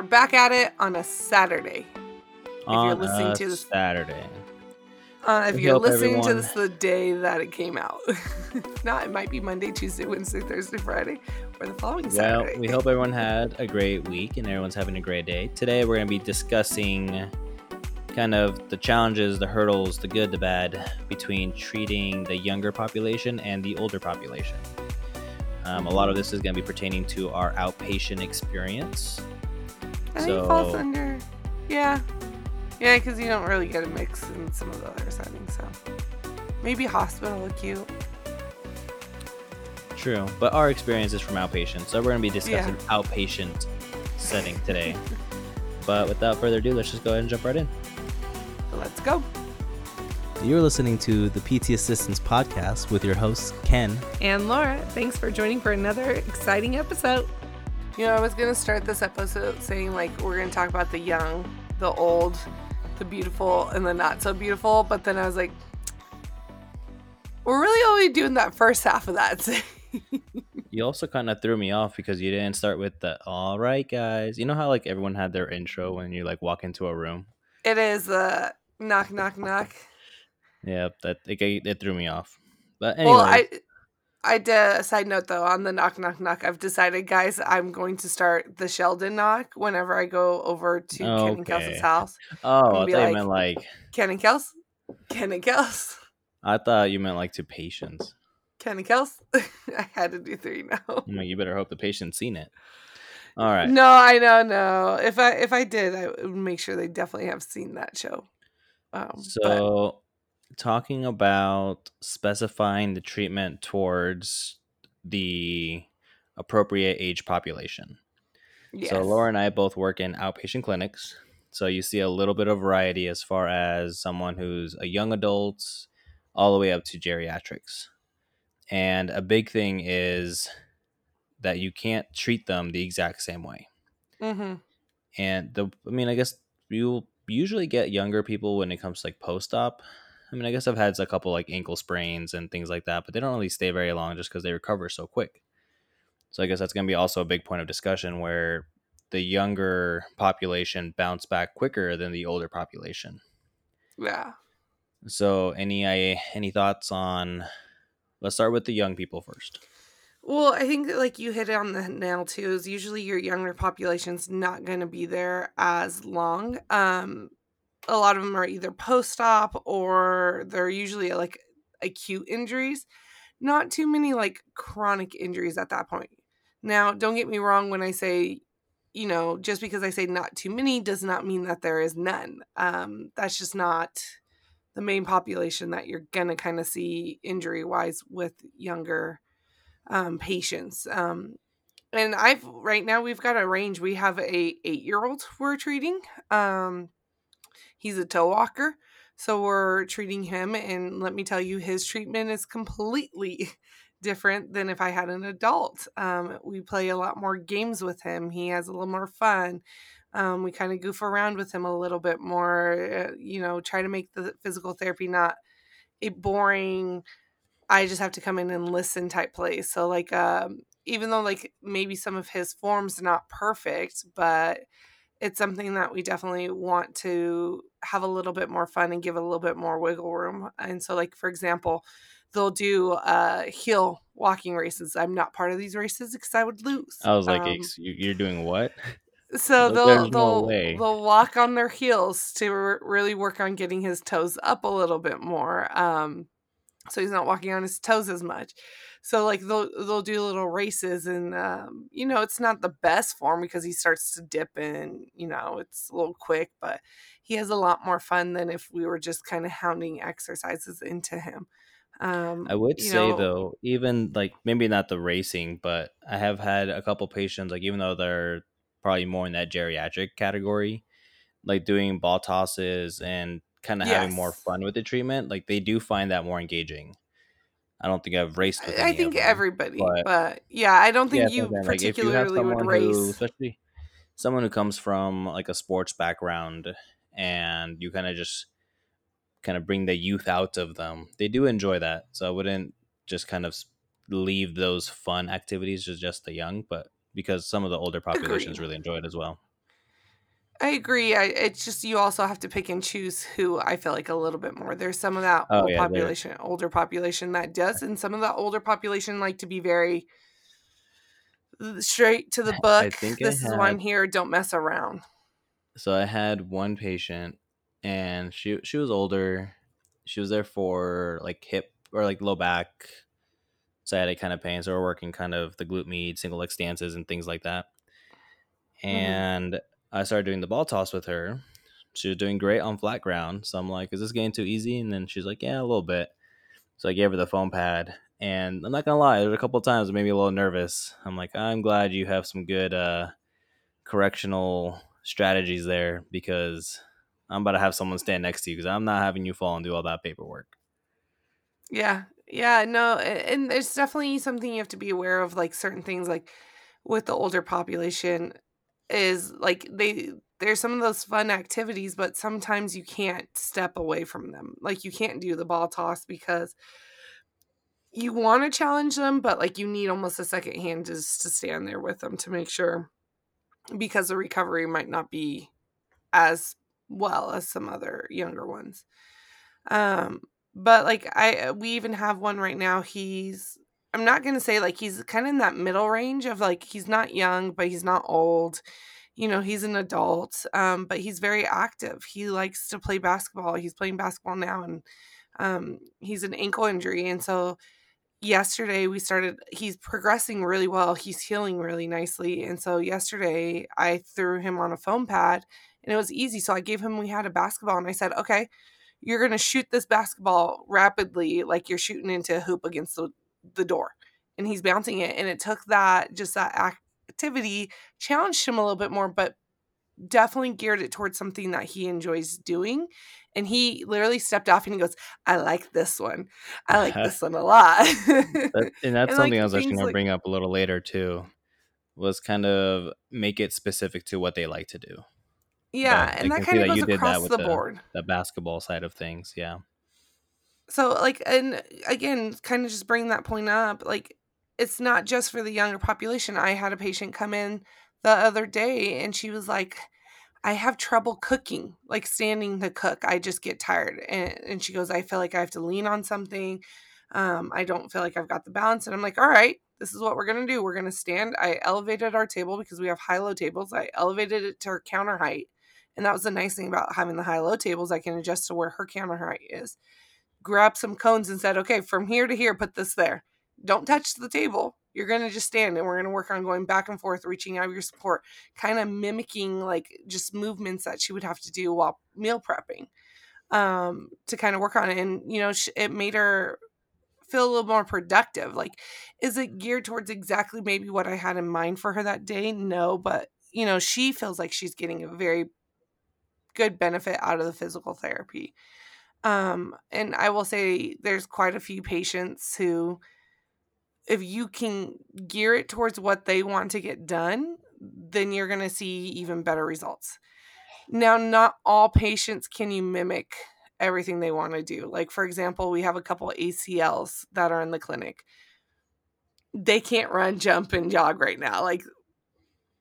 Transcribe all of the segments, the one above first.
we're back at it on a Saturday. on you're listening a to this- Saturday. Uh, if We you're listening to this the day that it came out, if not, it might be Monday, Tuesday, Wednesday, Thursday, Friday, or the following Well, Saturday. we hope everyone had a great week and everyone's having a great day. Today, we're going to be discussing kind of the challenges, the hurdles, the good, the bad between treating the younger population and the older population. Um, a lot of this is going to be pertaining to our outpatient experience. I think falls under, yeah, yeah, because you don't really get a mix in some of the other settings. So maybe hospital acute. True, but our experience is from outpatient, so we're going to be discussing outpatient setting today. but without further ado, let's just go ahead and jump right in. Let's go. You're listening to the PT Assistants Podcast with your hosts, Ken. And Laura, thanks for joining for another exciting episode. You know, I was gonna start this episode saying like we're gonna talk about the young, the old, the beautiful, and the not so beautiful, but then I was like, we're really only doing that first half of that. You also kind of threw me off because you didn't start with the "All right, guys." You know how like everyone had their intro when you like walk into a room. it is uh knock knock knock. Yeah, that it, it threw me off. But anyway, Well, I I did a side note though on the knock knock knock. I've decided, guys, I'm going to start the Sheldon knock whenever I go over to Ken and Kelsey's house. oh, I thought be you like- meant like Ken and Kels, Ken and Kels, I thought you meant like to patients. Ken and Kels. I had to do three now. I'm like, you better hope the patient's seen it. All right. No, I know, no. If I if I did, I would make sure they definitely have seen that show. Um, So, talking about specifying the treatment towards the appropriate age population. yes. So Laura and I both work in outpatient clinics. So you see a little bit of variety as far as someone who's a young adult all the way up to geriatrics. And a big thing is that you can't treat them the exact same way. Mhm. And the I mean, I guess you'll usually get younger people when it comes to like post op. I mean, I guess I've had a couple like ankle sprains and things like that, but they don't really stay very long just because they recover so quick. So I guess that's going to be also a big point of discussion where the younger population bounce back quicker than the older population. Yeah. So any I any thoughts on? Let's start with the young people first. Well, I think that, like you hit it on the nail too. Is usually your younger population's not going to be there as long. Um, a lot of them are either post-op or they're usually like acute injuries. Not too many like chronic injuries at that point. Now, don't get me wrong when I say, you know, just because I say not too many does not mean that there is none. Um, that's just not the main population that you're gonna kind of see injury wise with younger um, patients. Um, and I've right now we've got a range. We have a eight year old we're treating. Um, he's a toe walker, so we're treating him. And let me tell you, his treatment is completely different than if I had an adult. Um, we play a lot more games with him. He has a little more fun. Um, we kind of goof around with him a little bit more. Uh, you know, try to make the physical therapy not a boring I just have to come in and listen type place. So like um even though like maybe some of his forms not perfect, but it's something that we definitely want to have a little bit more fun and give a little bit more wiggle room. And so like for example, they'll do uh heel walking races. I'm not part of these races because I would lose. I was like, Um, you- you're doing what? so they'll they'll way. they'll walk on their heels to r- really work on getting his toes up a little bit more. Um, so he's not walking on his toes as much. So like they'll they'll do little races, and um, you know it's not the best form because he starts to dip and you know it's a little quick, but he has a lot more fun than if we were just kind of hounding exercises into him. Um, I would say know- though, even like maybe not the racing, but I have had a couple patients like even though they're probably more in that geriatric category, like doing ball tosses and kind of having more fun with the treatment, like they do find that more engaging. I don't think I've raced with. I, I any of think them, everybody, but, but- yeah, I don't think Yeah, you like, you particularly have would someone race. who, especially someone who comes from like a sports background, and you kind of just kind of bring the youth out of them, they do enjoy that. So I wouldn't just kind of leave those fun activities to just the young, but because some of the older populations Agreed. really enjoy it as well. I agree. I, it's just you also have to pick and choose who I feel like a little bit more. There's some of that Oh old yeah, population, older population that does, and some of that older population like to be very straight to the I book. This is why I'm here. Don't mess around. so I had one patient, and she she was older. She was there for like hip or like low back sciatic kind of pain. So we're working kind of the glute med, single leg stances, and things like that. hmm And I started doing the ball toss with her. She was doing great on flat ground. So I'm like, is this getting too easy? And then she's like, yeah, a little bit. So I gave her the foam pad. And I'm not gonna lie, there's a couple of times it made me a little nervous. I'm like, I'm glad you have some good uh, correctional strategies there because I'm about to have someone stand next to you because I'm not having you fall and do all that paperwork. Yeah, yeah, no, and there's definitely something you have to be aware of, like certain things, like with the older population, is like they there's some of those fun activities, but sometimes you can't step away from them. Like you can't do the ball toss because you want to challenge them, but like you need almost a second hand just to stand there with them to make sure because the recovery might not be as well as some other younger ones. Um, but like I we even have one right now. He's I'm not gonna say like he's kind of in that middle range of like he's not young, but he's not old. You know, he's an adult, um, but he's very active. He likes to play basketball. He's playing basketball now, and um, he's an ankle injury, and so yesterday we started he's progressing really well he's healing really nicely and so yesterday i threw him on a foam pad and it was easy so i gave him we had a basketball and i said okay you're going to shoot this basketball rapidly like you're shooting into a hoop against the, the door and he's bouncing it and it took that just that activity challenged him a little bit more but definitely geared it towards something that he enjoys doing and he literally stepped off and he goes i like this one i like this one a lot That, and that's and something like I was actually going to bring up a little later too. Was kind of make it specific to what they like to do. yeah But and that kind of goes you did that across with the the board the basketball side of things. Yeah. So like and again kind of just bring that point up like it's not just for the younger population. I had a patient come in the other day and she was like i have trouble cooking like standing to cook. I just get tired and, and she goes i feel like i have to lean on something. Um, i don't feel like i've got the balance and i'm like all right this is what we're going to do. We're going to stand. I elevated our table because we have high low tables. I elevated it to her counter height and that was the nice thing about having the high low tables. I can adjust to where her counter height is grabbed some cones and said, okay, from here to here, put this there. Don't touch the table. You're going to just stand and we're going to work on going back and forth, reaching out of your support, kind of mimicking like just movements that she would have to do while meal prepping um, to kind of work on it. And, you know, it made her feel a little more productive. Like, is it geared towards exactly maybe what I had in mind for her that day? No, but, you know, she feels like she's getting a very good benefit out of the physical therapy. Um, and I will say there's quite a few patients who, if you can gear it towards what they want to get done, then you're going to see even better results. Now, not all patients can you mimic everything they want to do. Like, for example, we have a couple ACLs that are in the clinic. They can't run, jump, and jog right now. Like,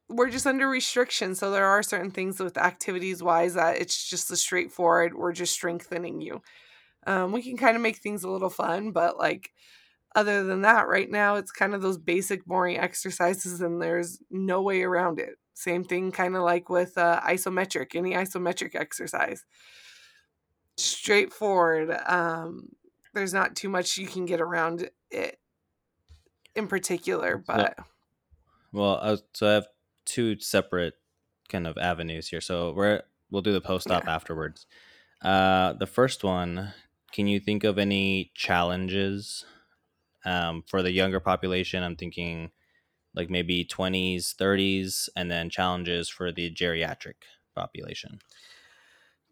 we're just under restriction. So, there are certain things with activities wise that it's just a straightforward, we're just strengthening you. Um, we can kind of make things a little fun, but like, other than that, right now it's kind of those basic, boring exercises, and there's no way around it. Same thing, kind of like with uh, isometric, any isometric exercise. Straightforward. Um, there's not too much you can get around it in particular, but well, I so I have two separate kind of avenues here. So we're we'll do the post op yeah. afterwards. Uh, the first one, can you think of any challenges um, for the younger population? I'm thinking like maybe 20s, 30s, and then challenges for the geriatric population.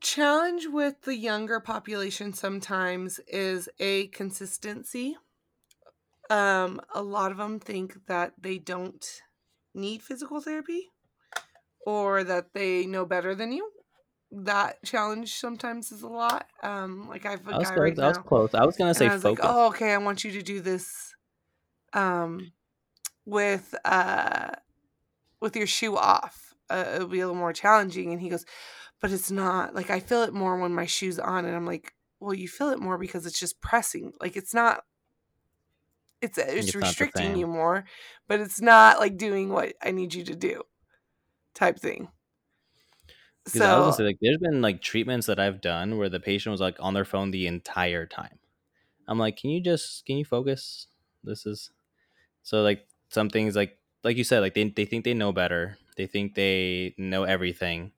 Challenge with the younger population sometimes is a consistency. Um, a lot of them think that they don't need physical therapy or that they know better than you. That challenge sometimes is a lot. Um, like I have a I was guy close. right I was now, close. I was gonna say I was like, "Oh, okay, I want you to do this um, with uh, with your shoe off." uh, it'll be a little more challenging and he goes but it's not like i feel it more when my shoes on and i'm like well you feel it more because it's just pressing like it's not Uh, it's it's, It's restricting you more but it's not like doing what i need you to do type thing Because I was gonna so say like there's been like treatments that I've done where the patient was like on their phone the entire time. I'm like, can you just can you focus? This is so like some things like like you said like they they think they know better. They think they know everything.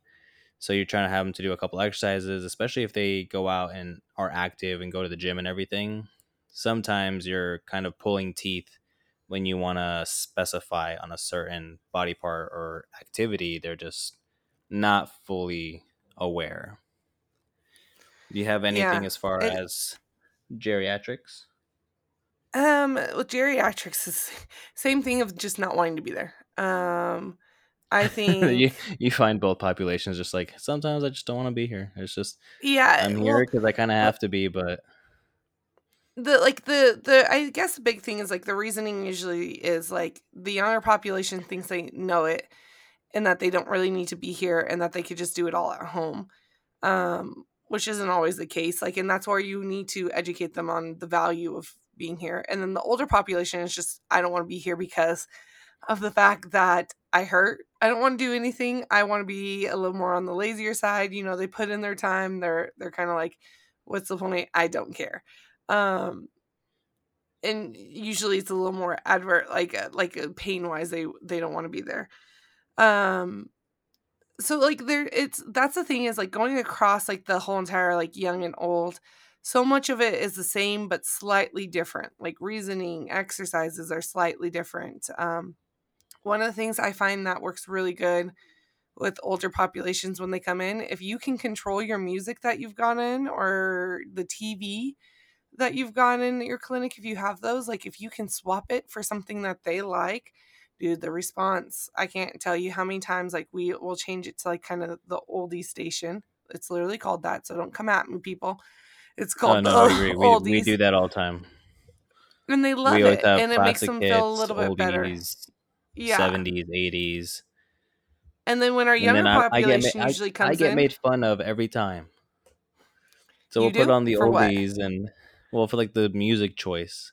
So you're trying to have them to do a couple exercises, especially if they go out and are active and go to the gym and everything. Sometimes you're kind of pulling teeth when you want to specify on a certain body part or activity. They're just not fully aware. Do you have anything yeah as far it as geriatrics? um with geriatrics is same thing of just not wanting to be there um i think you you find both populations just like sometimes I just don't want to be here. It's just yeah I'm here well because I kind of have to be, but the like the the i guess the big thing is like the reasoning usually is like the younger population thinks they know it and that they don't really need to be here and that they could just do it all at home um which isn't always the case like and that's where you need to educate them on the value of being here and then the older population is just i don't want to be here because of the fact that i hurt. I don't want to do anything. I want to be a little more on the lazier side you know they put in their time they're they're kind of like what's the point? I don't care um and usually it's a little more advert like uh, like uh, pain wise they they don't want to be there. Um so like there it's that's the thing is like going across like the whole entire like young and old so much of it is the same but slightly different. Like reasoning exercises are slightly different. Um one of the things i find that works really good with older populations when they come in if you can control your music that you've gone in or the tv that you've gone in at your clinic if you have those like if you can swap it for something that they like dude the response i can't tell you how many times like we will change it to like kind of the oldie station. It's literally called that so don't come at me people. It's oh called no, I the agree. We we do that all the time. and they love it and it makes them feel a little bit better. yeah. seventies, eighties, and then when our younger I I population I usually I comes get in made fun of every time. So you we'll put on the oldies and well for like the music choice,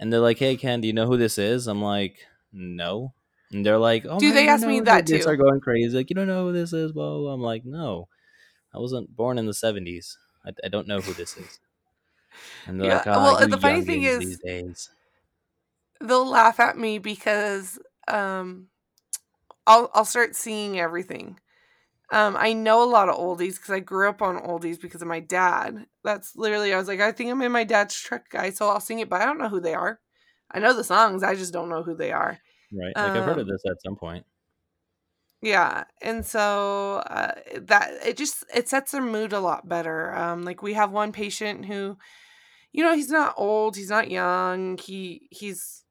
and they're like, "Hey Ken, do you know who this is?" I'm like, "No," and they're like, "Oh do man, they ask me know," they, that they too start going crazy, like, "You don't know who this is?" Blah, blah, blah. I'm like, "No, I wasn't born in the '70s. I, I don't know who this is." And they're yeah like, "Ah, well the funny thing is days." they'll laugh at me because um I'll I'll start seeing everything. Um, I know a lot of oldies because I grew up on oldies because of my dad. That's literally I was like, I think I'm in my dad's truck, guy, so I'll sing it, but I don't know who they are. I know the songs, I just don't know who they are. Right? Like I've heard of Um, this at some point. yeah, and so uh, that it just it sets their mood a lot better. Um, like we have one patient who, you know, he's not old, he's not young, he he's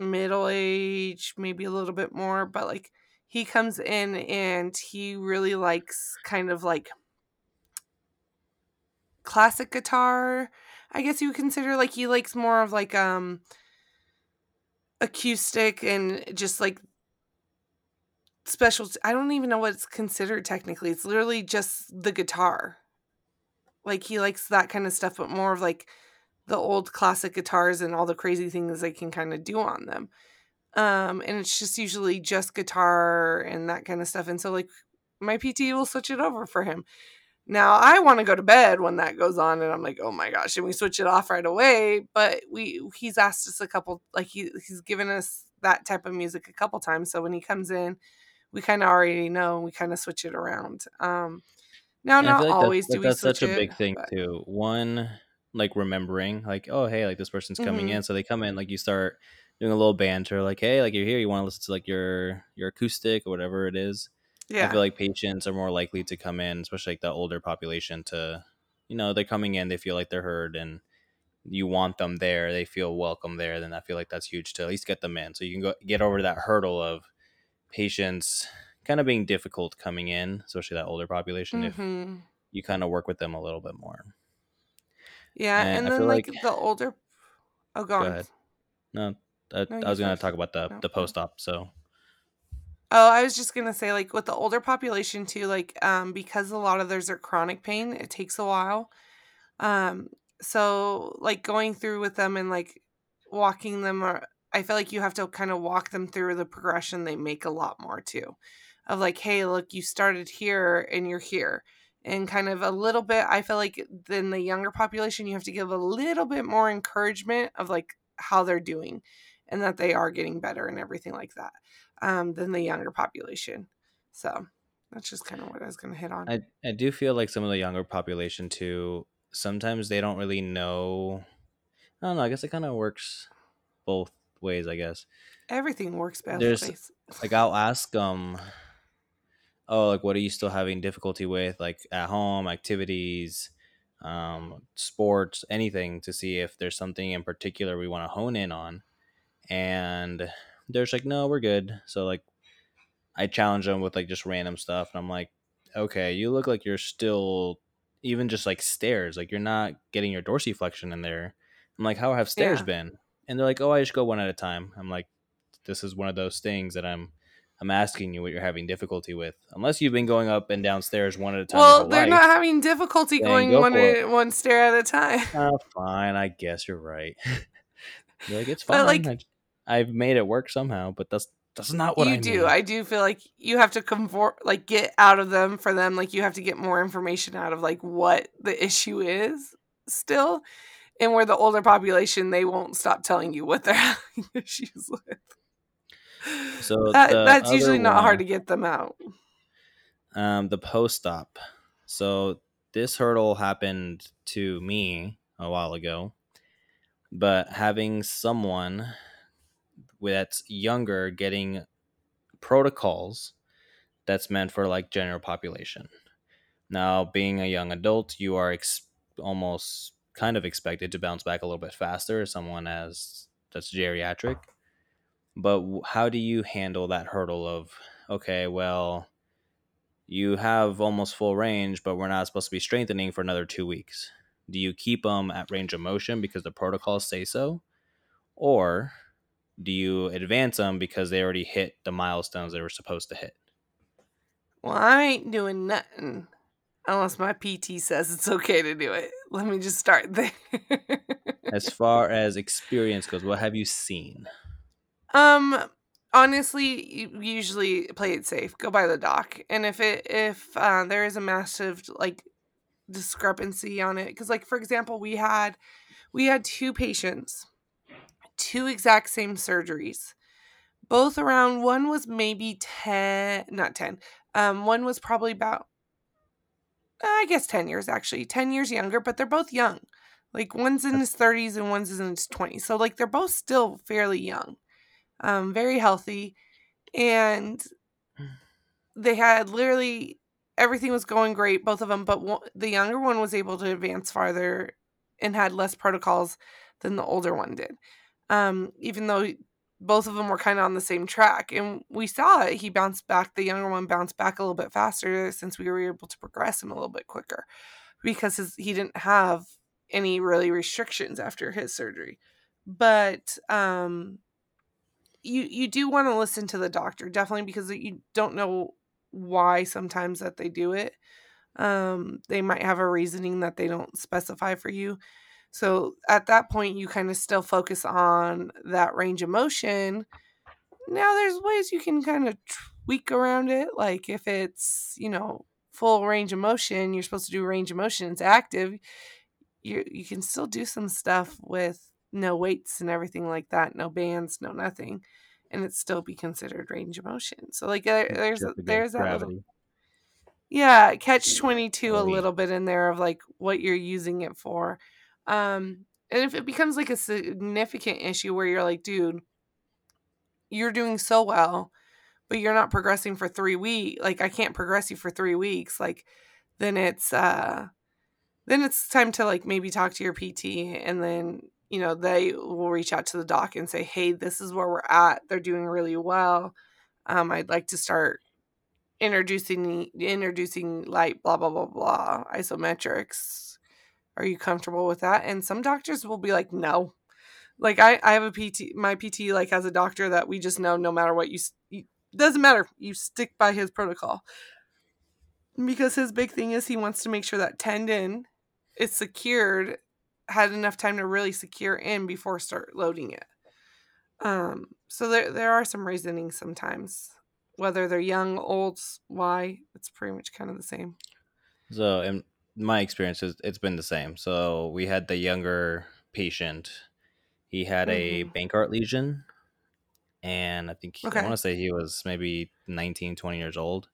middle age, maybe a little bit more, but like he comes in and he really likes kind of like classic guitar. I guess you would consider like he likes more of like um acoustic and just like special I don't even know what it's considered technically. It's literally just the guitar. Like he likes that kind of stuff, but more of like the old classic guitars and all the crazy things they can kind of do on them. Um, and it's just usually just guitar and that kind of stuff. And so like my PT will switch it over for him. Now I want to go to bed when that goes on, and I'm like, oh my gosh, and we switch it off right away. But we he's asked us a couple, like he he's given us that type of music a couple times. So when he comes in, we kind of already know. and We kind of switch it around. Um, now And not like always do like we that's such a it, big thing but too. One, like remembering, like, oh hey, like this person's coming hmm in, so they come in, like you start doing a little banter, like, hey, like you're here, you want to listen to like your your acoustic or whatever it is. Yeah. I feel like patients are more likely to come in, especially like the older population, to you know they're coming in, they feel like they're heard, and you want them there, they feel welcome there. Then I feel like that's huge to at least get them in, so you can go get over that hurdle of patients kind of being difficult coming in, especially that older population. If hmm you kind of work with them a little bit more. yeah. And And then like like, the older, oh, go go ahead. No, I, No, I was gonna talk about the No, the post op. So Oh, I was just gonna say, like with the older population too, like um, because a lot of theirs are chronic pain, it takes a while. Um, so like going through with them and like walking them, or I feel like you have to kind of walk them through the progression they make a lot more too, of like, hey, look, you started here and you're here, and kind of a little bit. I feel like than the younger population, you have to give a little bit more encouragement of like how they're doing, and that they are getting better and everything like that um, than the younger population. So that's just kind of what I was going to hit on. I, I do feel like some of the younger population too, sometimes they don't really know. I don't know. I guess it kind of works both ways, I guess. Everything works both There's- ways. Like I'll ask um oh like what are you still having difficulty with like at home activities um sports anything to see if there's something in particular we want to hone in on and there's like no we're good so like i challenge them with like just random stuff and i'm like okay you look like you're still even just like stairs like you're not getting your dorsiflexion in there i'm like how have stairs Yeah. been and they're like oh i just go one at a time i'm like this is one of those things that i'm i'm asking you what you're having difficulty with unless you've been going up and down stairs one at a time Well, they're life. not having difficulty going go one a- one stair at a time. Oh, fine. I guess you're right. Like it's But, fine. like- I, I've made it work somehow, but that's that's not what you I do. mean. I do feel like you have to convert, like get out of them for them. Like you have to get more information out of like what the issue is still, and where the older population they won't stop telling you what they're having issues with. So that, that's usually not one- hard to get them out. um, the post op. So this hurdle happened to me a while ago, but having someone that's younger getting protocols that's meant for like general population. Now, being a young adult, you are ex- almost kind of expected to bounce back a little bit faster as someone as that's geriatric. But how do you handle that hurdle of okay, well, you have almost full range, but we're not supposed to be strengthening for another two weeks. Do you keep them at range of motion because the protocols say so? Or do you advance them because they already hit the milestones they were supposed to hit? Well, I ain't doing nothing unless my PT says it's okay to do it. Let me just start there. As far as experience goes, what have you seen? Um, honestly, you usually play it safe. Go by the doc, and if it if uh, there is a massive like discrepancy on it, because like for example, we had we had two patients, two exact same surgeries, both around. One was maybe ten, not ten. Um, one was probably about, I guess ten years actually, ten years younger, but they're both young. Like one's in his thirties and one's in his twenties, so like they're both still fairly young um, very healthy, and they had literally everything was going great, both of them. But one, the younger one was able to advance farther and had less protocols than the older one did. Um, even though both of them were kind of on the same track, and we saw it, he bounced back. The younger one bounced back a little bit faster since we were able to progress him a little bit quicker because his, he didn't have any really restrictions after his surgery. But um, you you do want to listen to the doctor definitely because you don't know why sometimes that they do it um they might have a reasoning that they don't specify for you so at that point you kind of still focus on that range of motion. Now there's ways you can kind of tweak around it like if it's you know full range of motion you're supposed to do range of motion it's active you you can still do some stuff with no weights and everything like that no bands no nothing and it still be considered range of motion. So like there, there's Just to get there's that little, yeah catch 22 a little bit in there of like what you're using it for um and if it becomes like a significant issue where you're like dude you're doing so well but you're not progressing for three weeks like i can't progress you for three weeks like then it's uh then it's time to like maybe talk to your pt and then you know they will reach out to the doc and say hey this is where we're at. They're doing really well. Um i'd like to start introducing introducing light blah blah blah blah isometrics are you comfortable with that and some doctors will be like no like i i have a pt my pt like has a doctor that we just know no matter what you you, doesn't matter. You stick by his protocol. Because his big thing is he wants to make sure that tendon is secured, had enough time to really secure in before start loading it. Um, so there there are some reasoning sometimes. Whether they're young, old, why, it's pretty much kind of the same. So, in my experience, is it's been the same. So, we had the younger patient. He had a Mhm. Bankart lesion, and I think I Okay. want to say he was maybe 19, 20 years old,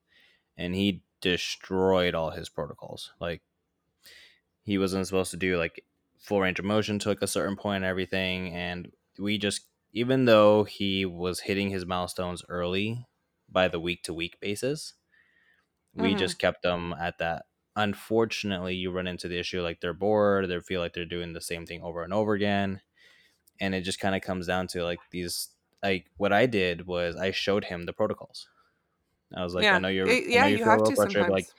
and he destroyed all his protocols. Like, he wasn't supposed to do like full range of motion took a certain point and everything, and we just even though he was hitting his milestones early by the week to week basis, we Mhm. just kept them at that. Unfortunately, you run into the issue like they're bored, they feel like they're doing the same thing over and over again. And it just kind of comes down to like these like what I did was I showed him the protocols. I was like, I know you're It- yeah, know you you have to but like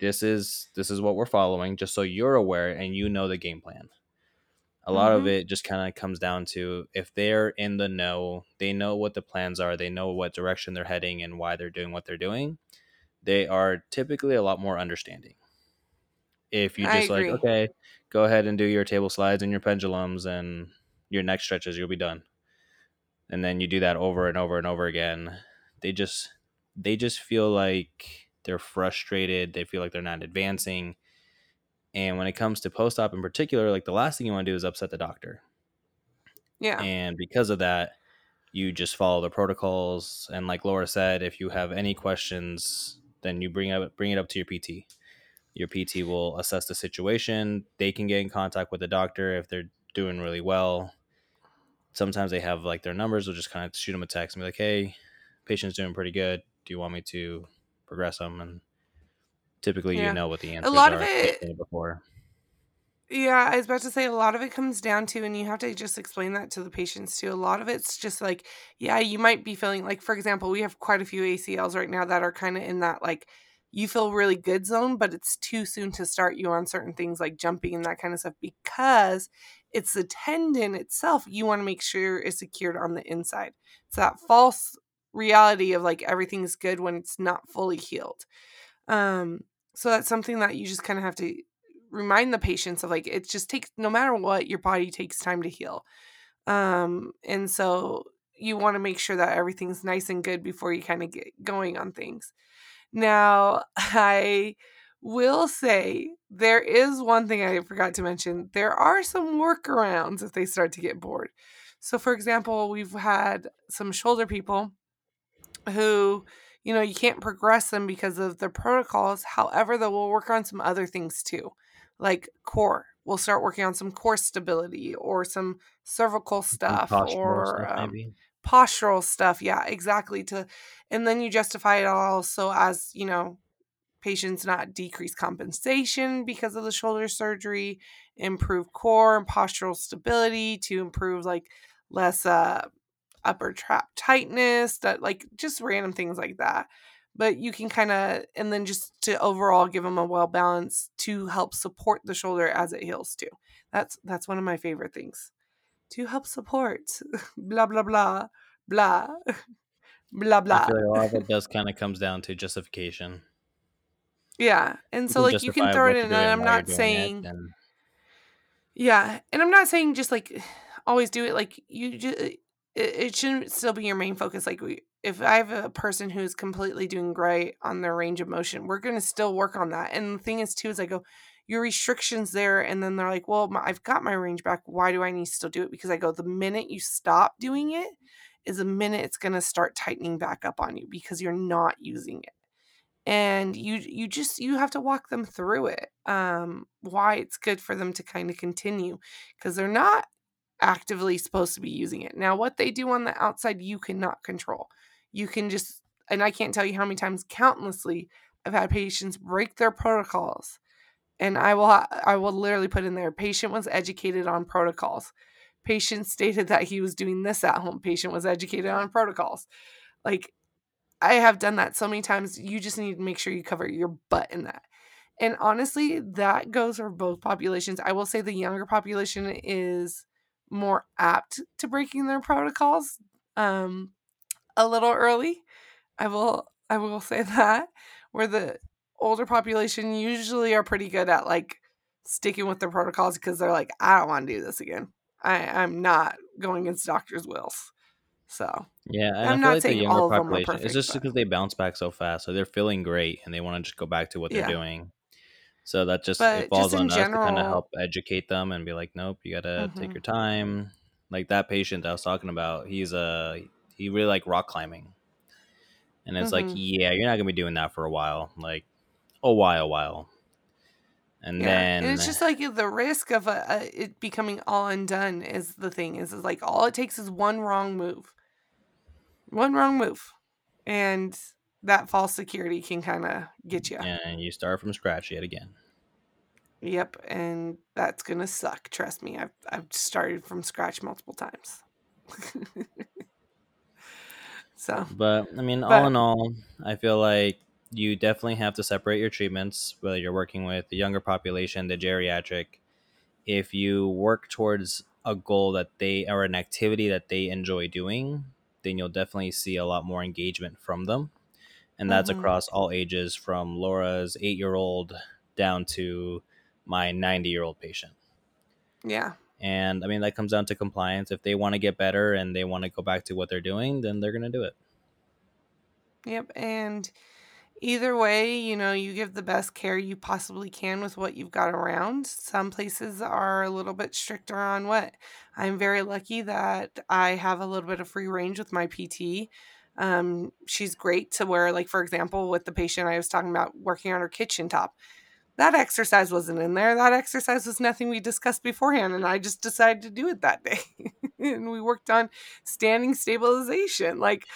this is this is what we're following, just so you're aware and you know the game plan. A lot of Mhm. it just kind of comes down to if they're in the know, they know what the plans are, they know what direction they're heading and why they're doing what they're doing. They are typically a lot more understanding. If you just like, okay, go ahead and do your table slides and your pendulums and your neck stretches, you'll be done. And then you do that over and over and over again. They just they just feel like they're frustrated, they feel like they're not advancing. And when it comes to post op in particular, like the last thing you want to do is upset the doctor. Yeah. And because of that, you just follow the protocols. And like Laura said, if you have any questions, then you bring up bring it up to your PT. Your PT will assess the situation. They can get in contact with the doctor if they're doing really well. Sometimes they have like their numbers. They'll just kind of shoot them a text and be like, "Hey, patient's doing pretty good. Do you want me to progress them?" And typically, you know what the answer. A lot are. of if you've it seen it before. Yeah, I was about to say a lot of it comes down to, and you have to just explain that to the patients too. A lot of it's just like, yeah, you might be feeling like, for example, we have quite a few ACLs right now that are kind of in that like you feel really good zone, but it's too soon to start you on certain things like jumping and that kind of stuff because it's the tendon itself you want to make sure is secured on the inside. It's that false reality of like everything's good when it's not fully healed. Um, so that's something that you just kind of have to remind the patients of like it just takes no matter what your body takes time to heal um and so you want to make sure that everything's nice and good before you kind of get going on things now i will say there is one thing i forgot to mention there are some workarounds if they start to get bored so for example we've had some shoulder people who you know you can't progress them because of the protocols however though we'll work on some other things too like core we'll start working on some core stability or some cervical stuff or stuff, um. Postural stuff yeah exactly to and then you justify it all so as you know patients not decrease compensation because of the shoulder surgery improve core and postural stability to improve like less uh upper trap tightness that like just random things like that. But you can kind of and then just to overall give them a well balance to help support the shoulder as it heals too. That's that's one of my favorite things to help support blah blah blah blah blah I blah feel like a lot of it does kind of comes down to justification. yeah and so can like you can throw it in and i'm not it, saying and Yeah, and I'm not saying just like always do it. Like you just, uh, it, it shouldn't still be your main focus. Like we, if I have a person who's completely doing great on their range of motion, we're gonna still work on that. And the thing is too is I go, your restrictions there, and then they're like, well, my, I've got my range back. Why do I need to still do it? Because I go, the minute you stop doing it, is the minute it's gonna start tightening back up on you because you're not using it and you you just you have to walk them through it um why it's good for them to kind of continue because they're not actively supposed to be using it now what they do on the outside you cannot control you can just and i can't tell you how many times countlessly i've had patients break their protocols and i will i will literally put in there patient was educated on protocols patient stated that he was doing this at home patient was educated on protocols like I have done that so many times. You just need to make sure you cover your butt in that. And honestly, that goes for both populations. I will say the younger population is more apt to breaking their protocols um, a little early. I will I will say that where the older population usually are pretty good at like sticking with their protocols because they're like, I don't want to do this again. I, I'm not going against doctors' wills. So Yeah, and I I'm feel not like saying younger all of them are population, perfect, it's just but because they bounce back so fast, so they're feeling great and they want to just go back to what they're yeah. doing. So that just But it falls just on us to kind of help educate them and be like, nope, you gotta take hmm your time. Like that patient I was talking about, he's uh he really like rock climbing, and it's like, hmm yeah, you're not gonna be doing that for a while, like a while, while, and Yeah, and it's just like the risk of a, a, it becoming all undone is the thing. Is, like all it takes is one wrong move, one wrong move, and that false security can kind of get you. and you start from scratch yet again. Yep, and that's gonna suck. Trust me, I've I've started from scratch multiple times. so, But I mean, all in all, I feel like you definitely have to separate your treatments, whether you're working with the younger population, the geriatric. If you work towards a goal that they or an activity that they enjoy doing, then you'll definitely see a lot more engagement from them. And that's hmm across all ages from Laura's eight year old down to my 90 year old patient. yeah, And I mean, that comes down to compliance. If they want to get better and they want to go back to what they're doing, then they're going to do it. yep, and Either way, you know, you give the best care you possibly can with what you've got around. Some places are a little bit stricter on what. I'm very lucky that I have a little bit of free range with my PT. Um, she's great to where, like, for example, with the patient I was talking about working on her kitchen top, that exercise wasn't in there. That exercise was nothing we discussed beforehand, and I just decided to do it that day. and we worked on standing stabilization. Like,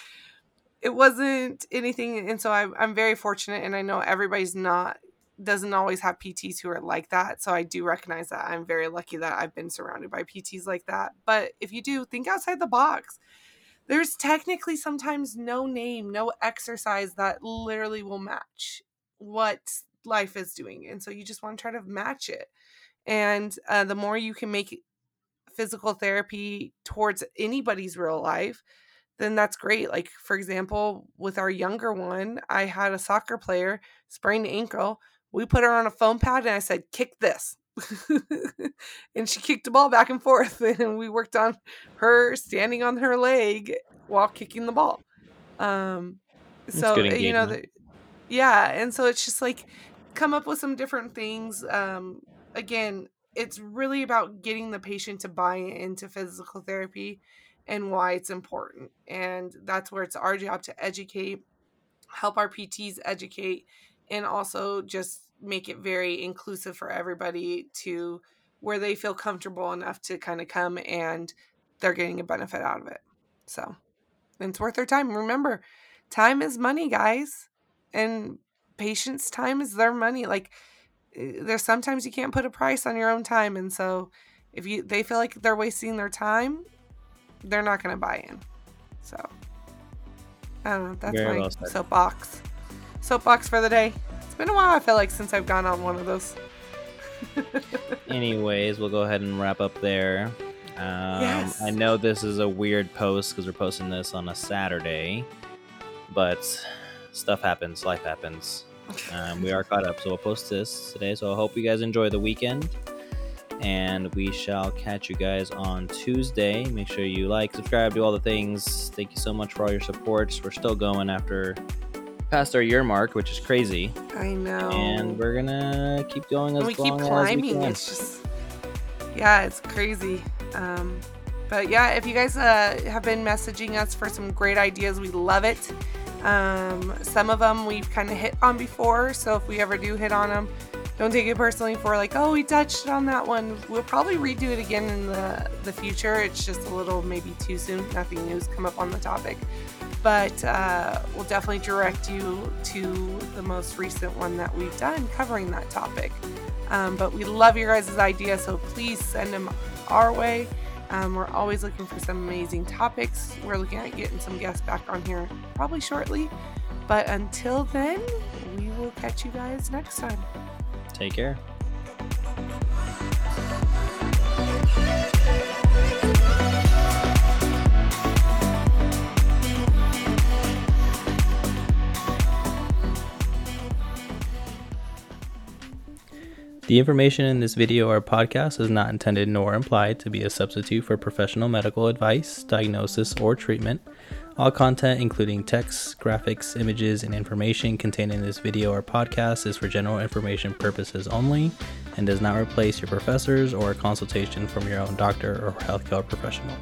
it wasn't anything and so I'm, I'm very fortunate and i know everybody's not doesn't always have pts who are like that so i do recognize that. I'm very lucky that i've been surrounded by pts like that. But if you do think outside the box. There's technically sometimes no name no exercise that literally will match what life is doing and so you just want to try to match it. And uh, the more you can make physical therapy towards anybody's real life then that's great. Like, for example, with our younger one, I had a soccer player sprain ankle. We put her on a foam pad and I said, kick this. and she kicked the ball back and forth. And we worked on her standing on her leg while kicking the ball. Um, so, uh, you know, the, yeah. And so it's just like come up with some different things. Um, again, it's really about getting the patient to buy into physical therapy and why it's important. And that's where it's our job to educate, help our PTs educate, and also just make it very inclusive for everybody to where they feel comfortable enough to kind of come and they're getting a benefit out of it. So, it's worth their time. Remember, time is money, guys. And patients' time is their money. Like, eh, there's sometimes you can't put a price on your own time. And so, if you they feel like they're wasting their time, they're not going to buy in. So, I don't know. That's Very my well soapbox. Soapbox for the day. It's been a while, I feel like, since I've gone on one of those. Anyways, we'll go ahead and wrap up there. Um, Yes. I know this is a weird post because we're posting this on a Saturday, but stuff happens, life happens. Um, we are caught up, so we'll post this today. So I hope you guys enjoy the weekend, and we shall catch you guys on Tuesday. Make sure you like, subscribe, do all the things. Thank you so much for all your support. We're still going after past our year mark, which is crazy, I know. and we're gonna keep going as And we keep long as we climbing. can. It's just, yeah, it's crazy. Um, but yeah, if you guys uh, have been messaging us for some great ideas, we love it. Um, some of them we've kind of hit on before, so if we ever do hit on them, don't take it personally for like, oh, we touched on that one. We'll probably redo it again in the the future. It's just a little maybe too soon. Nothing new's come up on the topic, but uh, we'll definitely direct you to the most recent one that we've done covering that topic. Um, but we love your guys' ideas, so please send them our way. Um, we're always looking for some amazing topics. We're looking at getting some guests back on here probably shortly. But until then, we will catch you guys next time. Take care. The information in this video or podcast is not intended nor implied to be a substitute for professional medical advice, diagnosis, or treatment all content, including text, graphics, images, and information contained in this video or podcast, is for general information purposes only and does not replace your professors or a consultation from your own doctor or healthcare professional.